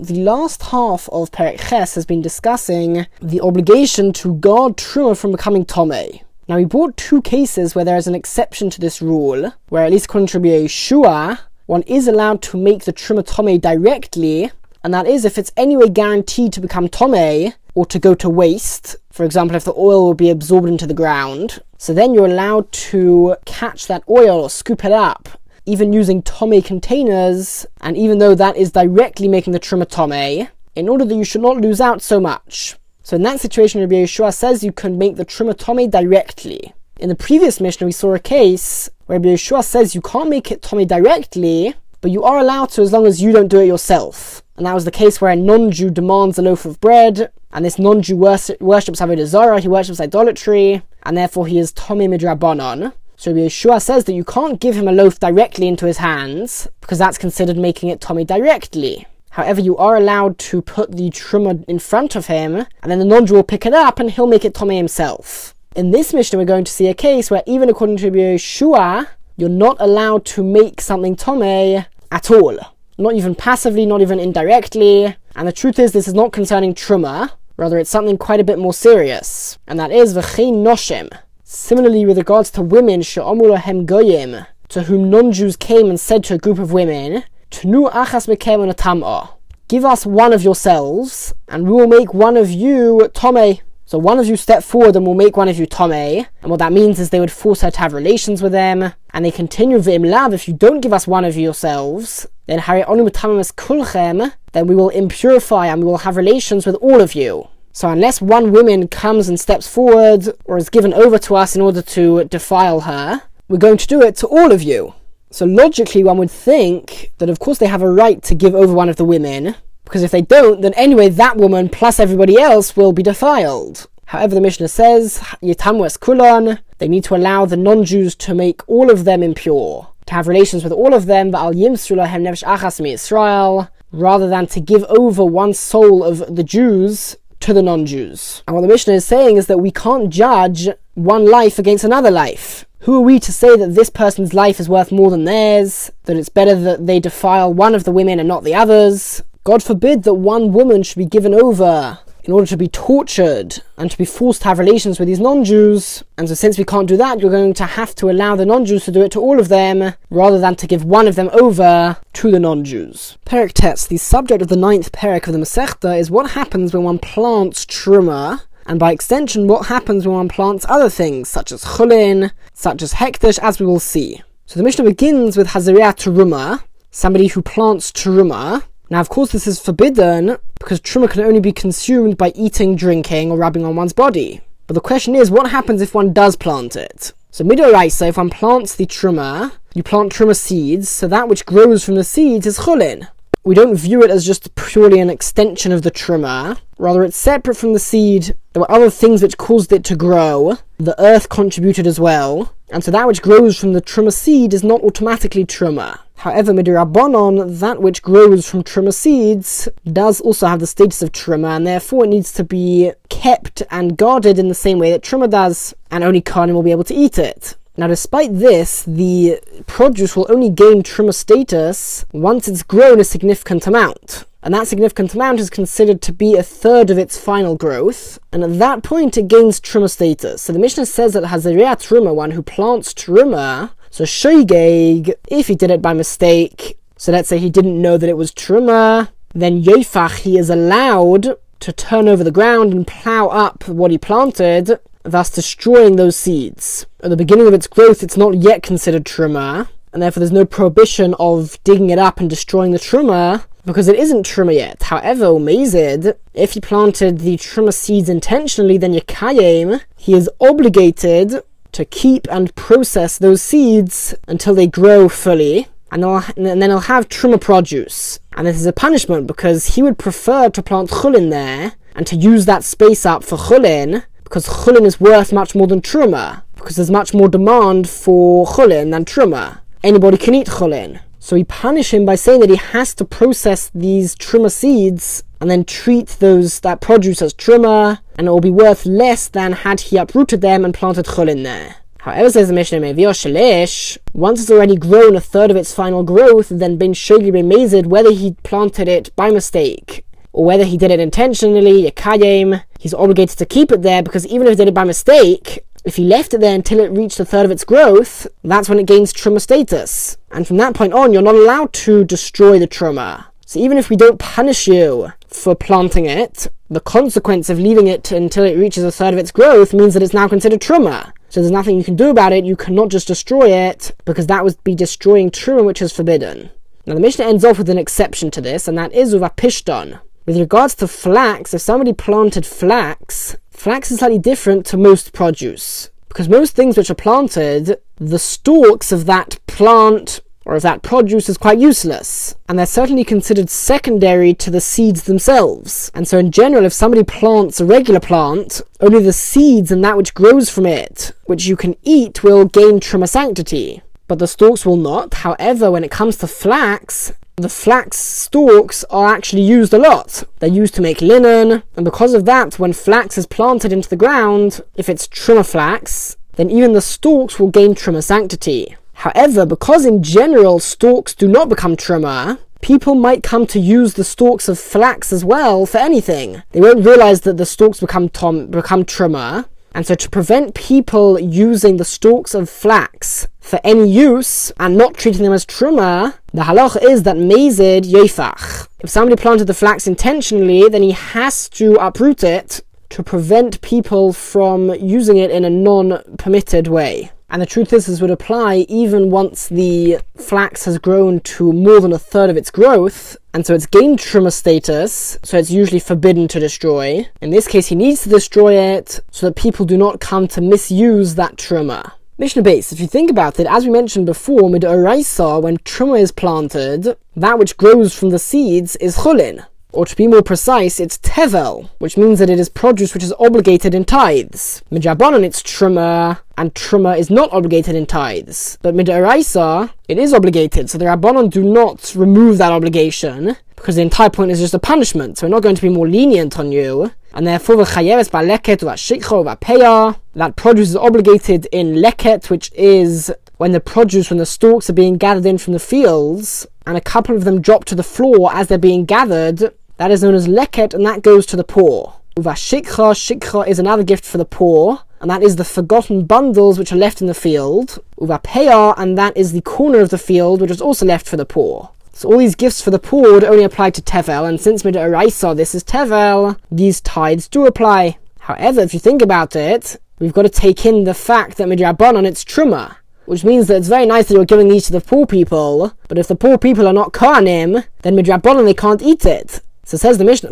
The last half of Perek Ches has been discussing the obligation to guard Truma from becoming Tomei. Now we brought two cases where there is an exception to this rule, where at least according to Rabbi Yeshua, one is allowed to make the Truma Tomei directly, and that is if it's anyway guaranteed to become Tomei, or to go to waste, for example, if the oil will be absorbed into the ground. So then you're allowed to catch that oil or scoop it up even using Tome containers, and even though that is directly making the Truma Tome, in order that you should not lose out so much. So in that situation, Rabbi Yeshua says you can make the Truma Tome directly. In the previous Mishnah, we saw a case where Rabbi Yeshua says you can't make it Tome directly, but you are allowed to as long as you don't do it yourself. And that was the case where a non-Jew demands a loaf of bread, and this non-Jew worships Avodah Zarah, he worships idolatry, and therefore he is Tome Midrabanon. So Yeshua says that you can't give him a loaf directly into his hands, because that's considered making it Tomei directly. However, you are allowed to put the truma in front of him, and then the non-Jew will pick it up and he'll make it Tomei himself. In this Mishnah, we're going to see a case where even according to Yeshua, you're not allowed to make something Tomei at all. Not even passively, not even indirectly. And the truth is, this is not concerning truma, rather it's something quite a bit more serious. And that is v'chein noshim. Similarly, with regards to women, she'amulahem goyim, to whom non-Jews came and said to a group of women, Tnu achas mekem tam'ah. Give us one of yourselves, and we will make one of you tome. So one of you step forward and we'll make one of you tome. And what that means is they would force her to have relations with them. And they continue v'im lav, if you don't give us one of yourselves, then hari onu kulchem, then we will impurify and we will have relations with all of you. So unless one woman comes and steps forward or is given over to us in order to defile her, we're going to do it to all of you. So logically, one would think that of course they have a right to give over one of the women, because if they don't, then anyway that woman plus everybody else will be defiled. However, the Mishnah says, Yitamwes Kulon, they need to allow the non-Jews to make all of them impure, to have relations with all of them, but al yimsulahem nevesh achas Israel, rather than to give over one soul of the Jews to the non Jews. And what the Mishnah is saying is that we can't judge one life against another life. Who are we to say that this person's life is worth more than theirs? That it's better that they defile one of the women and not the others? God forbid that one woman should be given over in order to be tortured and to be forced to have relations with these non Jews. And so, since we can't do that, you're going to have to allow the non Jews to do it to all of them, rather than to give one of them over to the non Jews. Perek Tetz, the subject of the ninth Perek of the Masechta, is what happens when one plants truma. And by extension, what happens when one plants other things, such as chulin, such as hekdesh, as we will see. So the Mishnah begins with Hazariah Teruma, somebody who plants Teruma, now, of course, this is forbidden because truma can only be consumed by eating, drinking, or rubbing on one's body. But the question is, what happens if one does plant it? So, midoraisa, if one plants the truma, you plant truma seeds, so that which grows from the seeds is chulin. We don't view it as just purely an extension of the truma, rather, it's separate from the seed. There were other things which caused it to grow. The earth contributed as well, and so that which grows from the truma seed is not automatically truma. However, midirabonon, that which grows from truma seeds, does also have the status of truma, and therefore it needs to be kept and guarded in the same way that truma does, and only Kohanim will be able to eat it. Now, despite this, the produce will only gain truma status once it's grown a significant amount. And that significant amount is considered to be a third of its final growth, and at that point it gains truma status. So the Mishnah says that Hazariah truma, one who plants truma, so Shoigeg, if he did it by mistake, so let's say he didn't know that it was Truma, then Yefach, he is allowed to turn over the ground and plow up what he planted, thus destroying those seeds. At the beginning of its growth, it's not yet considered Truma, and therefore there's no prohibition of digging it up and destroying the Truma, because it isn't Truma yet. However, Umezid, if he planted the Truma seeds intentionally, then Yekayim, he is obligated to keep and process those seeds until they grow fully, and, and then he'll have truma produce. And this is a punishment because he would prefer to plant chulin there and to use that space up for chulin because chulin is worth much more than truma because there's much more demand for chulin than truma. Anybody can eat chulin. So we punish him by saying that he has to process these truma seeds and then treat those that produce as truma, and it will be worth less than had he uprooted them and planted chulin there. However, says the Mishnah, Shalish, once it's already grown a third of its final growth, then bin shogli bin mazid, whether he planted it by mistake or whether he did it intentionally, yakayim, he's obligated to keep it there because even if he did it by mistake, if he left it there until it reached a third of its growth, that's when it gains truma status. And from that point on, you're not allowed to destroy the truma. So even if we don't punish you for planting it, the consequence of leaving it until it reaches a third of its growth means that it's now considered truma. So there's nothing you can do about it. You cannot just destroy it because that would be destroying truma, which is forbidden. Now the Mishnah ends off with an exception to this, and that is uva pishton. With regards to flax, if somebody planted flax, flax is slightly different to most produce. Because most things which are planted, the stalks of that plant or of that produce is quite useless, and they're certainly considered secondary to the seeds themselves. And so, in general, if somebody plants a regular plant, only the seeds and that which grows from it, which you can eat, will gain truma sanctity. But the stalks will not. However, when it comes to flax, the flax stalks are actually used a lot. They're used to make linen, and because of that, when flax is planted into the ground, if it's truma flax, then even the stalks will gain truma sanctity. However, because in general stalks do not become truma, people might come to use the stalks of flax as well for anything. They won't realize that the stalks become tom- become truma, and so to prevent people using the stalks of flax for any use and not treating them as truma, the halach is that mezid yefach. If somebody planted the flax intentionally, then he has to uproot it to prevent people from using it in a non-permitted way. And the truth is, this would apply even once the flax has grown to more than a third of its growth, and so it's gained truma status, so it's usually forbidden to destroy. In this case, he needs to destroy it so that people do not come to misuse that truma. Mishnah Beis, if you think about it, as we mentioned before, mid when truma is planted, that which grows from the seeds is chulin. Or to be more precise, it's tevel, which means that it is produce which is obligated in tithes. Midrabanan, it's truma, and truma is not obligated in tithes. But midaraisa, it is obligated, so the Rabbanon do not remove that obligation, because the entire point is just a punishment, so we're not going to be more lenient on you. And therefore, the chayeves ba leket va shikho va peya, that produce is obligated in leket, which is when the produce, when the stalks are being gathered in from the fields, and a couple of them drop to the floor as they're being gathered, that is known as leket, and that goes to the poor. Uva shikha, is another gift for the poor, and that is the forgotten bundles which are left in the field. Uva peya, and that is the corner of the field which is also left for the poor. So all these gifts for the poor would only apply to Tevel, and since Midoraisa this is Tevel, these tithes do apply. However, if you think about it, we've got to take in the fact that Midrabanon it's Truma, which means that it's very nice that you're giving these to the poor people, but if the poor people are not Kohanim, then Midrabanon they can't eat it. So says the Mishnah,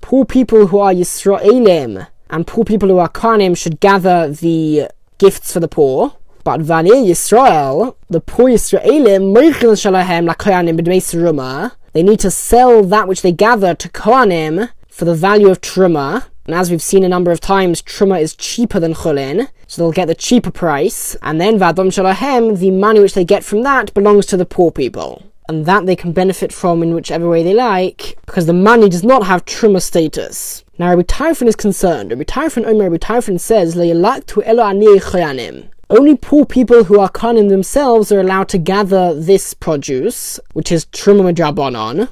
Poor people who are Yisraelim and poor people who are Kohanim should gather the gifts for the poor. But Vani Yisrael, the poor Yisraelim, they need to sell that which they gather to Kohanim for the value of Truma. And as we've seen a number of times, Truma is cheaper than Chulin, so they'll get the cheaper price. And then Vadom Shalahem, the money which they get from that belongs to the poor people and that they can benefit from in whichever way they like, because the money does not have truma status. Now, Rabbi Tarfon is concerned. Rabbi Tarfon, Omer Rabbi Tarfon says, only poor people who are kohanim themselves are allowed to gather this produce, which is truma medrabanon.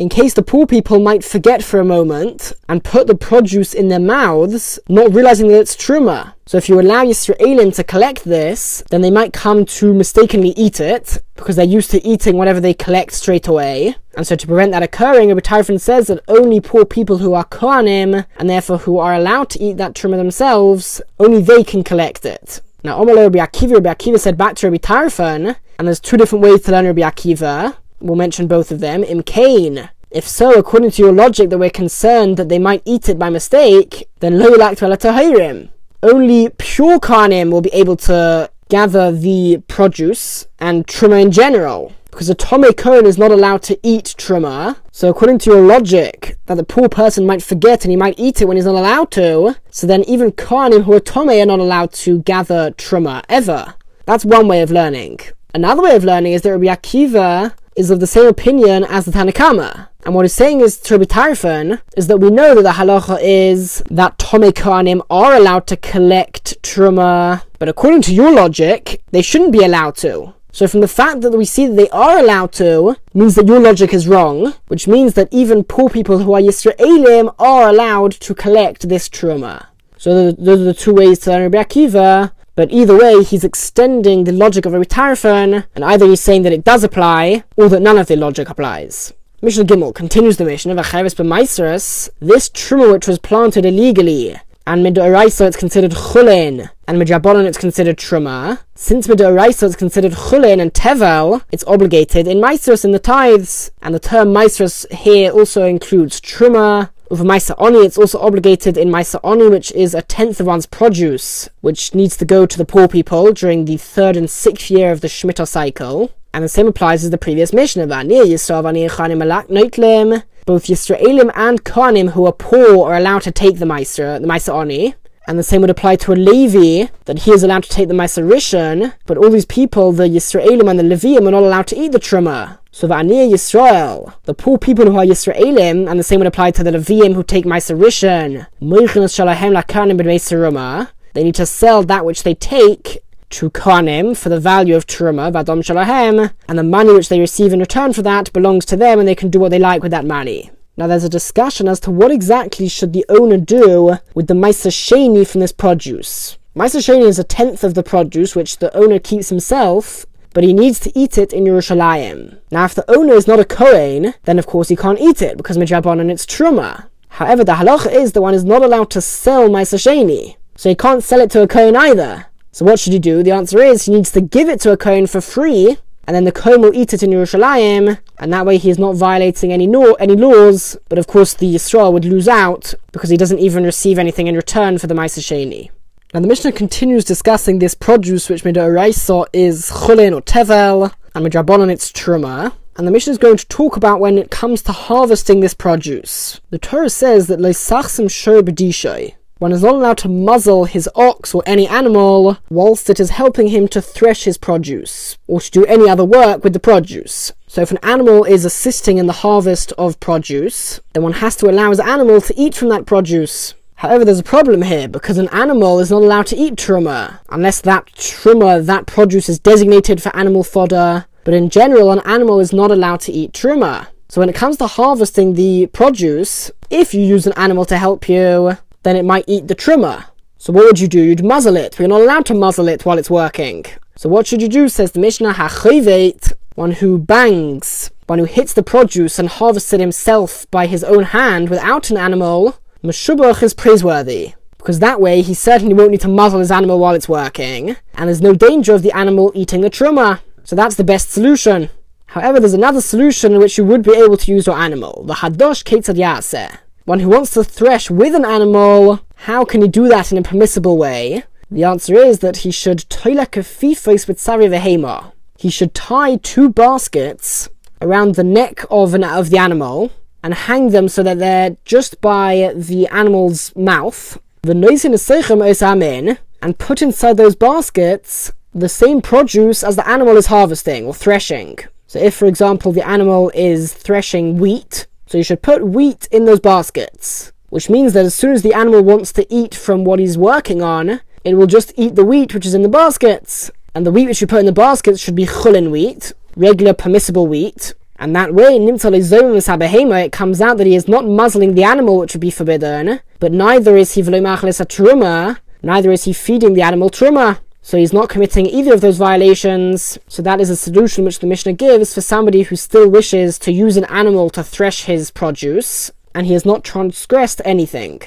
In case the poor people might forget for a moment and put the produce in their mouths, not realizing that it's truma. So if you allow Yisraelim to collect this, then they might come to mistakenly eat it because they're used to eating whatever they collect straight away. And so to prevent that occurring, Rabbi Tarfon says that only poor people who are Kohanim and therefore who are allowed to eat that truma themselves, only they can collect it. Now, Omar Rabbi Akiva, Rabbi Akiva said back to Rabbi Tarfon, and there's two different ways to learn Rabbi Akiva. We'll mention both of them. Imkain. If so, according to your logic that we're concerned that they might eat it by mistake, then lo tahirim. Only pure kanim will be able to gather the produce and truma in general. Because a tome kohen is not allowed to eat truma. So according to your logic, that the poor person might forget and he might eat it when he's not allowed to, so then even kohanim who are tome are not allowed to gather truma ever. That's one way of learning. Another way of learning is that Rabbi Akiva is of the same opinion as the Tanna Kamma. And what he's saying is, to Tarfon, is that we know that the halacha is that Tomei Kohanim are allowed to collect Truma, but according to your logic, they shouldn't be allowed to. So from the fact that we see that they are allowed to, means that your logic is wrong, which means that even poor people who are Yisraelim are allowed to collect this Truma. So those are the two ways to learn Rabbi Akiva, but either way, he's extending the logic of Rabbi Tarfon, and either he's saying that it does apply, or that none of the logic applies. Mishnah Gimel continues the mission of Achavis b'Maisras. This truma which was planted illegally, and midoraisa it's considered chulin, and midrabanan it's considered truma. Since midoraisa it's considered chulin and tevel, it's obligated in Maisras in the tithes, and the term Maisras here also includes truma, with Maisa Oni, it's also obligated in Maisa Oni, which is a tenth of one's produce, which needs to go to the poor people during the third and sixth year of the Shemitah cycle. And the same applies as the previous Mishnah. Both Yisraelim and Kohanim who are poor are allowed to take the Maisa, the Maisa. And the same would apply to a Levi, that he is allowed to take the Maisa Rishon, but all these people, the Yisraelim and the Levium, are not allowed to eat the Truma. So the Aniyah Yisrael, the poor people who are Yisraelim, and the same would apply to the Levium who take Meiser they need to sell that which they take to Kohanim for the value of Truma, Vadom Shalahem, and the money which they receive in return for that belongs to them and they can do what they like with that money. Now there's a discussion as to what exactly should the owner do with the Meiser from this produce. Meiser is a tenth of the produce which the owner keeps himself, but he needs to eat it in Yerushalayim. Now, if the owner is not a Kohen, then of course he can't eat it because Midrabanan it's Truma. However, the halacha is the one is not allowed to sell Maisasheni, so he can't sell it to a Kohen either. So what should he do? The answer is he needs to give it to a Kohen for free, and then the Kohen will eat it in Yerushalayim, and that way he is not violating any any laws. But of course, the Yisrael would lose out because he doesn't even receive anything in return for the Maisasheni. Now the Mishnah continues discussing this produce which Midoraisa is chulin or tevel, and Midrabanon it's truma. And the Mishnah is going to talk about when it comes to harvesting this produce. The Torah says that leisachsim shor b'dishay. One is not allowed to muzzle his ox or any animal whilst it is helping him to thresh his produce, or to do any other work with the produce. So if an animal is assisting in the harvest of produce, then one has to allow his animal to eat from that produce. However, there's a problem here because an animal is not allowed to eat truma unless that truma, that produce is designated for animal fodder. But in general, an animal is not allowed to eat truma. So when it comes to harvesting the produce, if you use an animal to help you, then it might eat the truma. So what would you do? You'd muzzle it. You're not allowed to muzzle it while it's working. So what should you do? Says the Mishnah, Hachivet, one who bangs, one who hits the produce and harvests it himself by his own hand without an animal, Meshubach is praiseworthy, because that way he certainly won't need to muzzle his animal while it's working, and there's no danger of the animal eating the truma. So that's the best solution. However, there's another solution in which you would be able to use your animal, the Hadosh Ketzad Yaseh. One who wants to thresh with an animal, how can he do that in a permissible way? The answer is that he should toilek a fifos with sari vehema. He should tie two baskets around the neck of, an, of the animal, and hang them so that they're just by the animal's mouth. And put inside those baskets the same produce as the animal is harvesting or threshing. So if, for example, the animal is threshing wheat, so you should put wheat in those baskets, which means that as soon as the animal wants to eat from what he's working on, it will just eat the wheat which is in the baskets. And the wheat which you put in the baskets should be chulin wheat, regular permissible wheat, and that way, it comes out that he is not muzzling the animal, which would be forbidden, but neither is he truma, neither is he feeding the animal truma. So he's not committing either of those violations. So that is a solution which the Mishnah gives for somebody who still wishes to use an animal to thresh his produce, and he has not transgressed anything.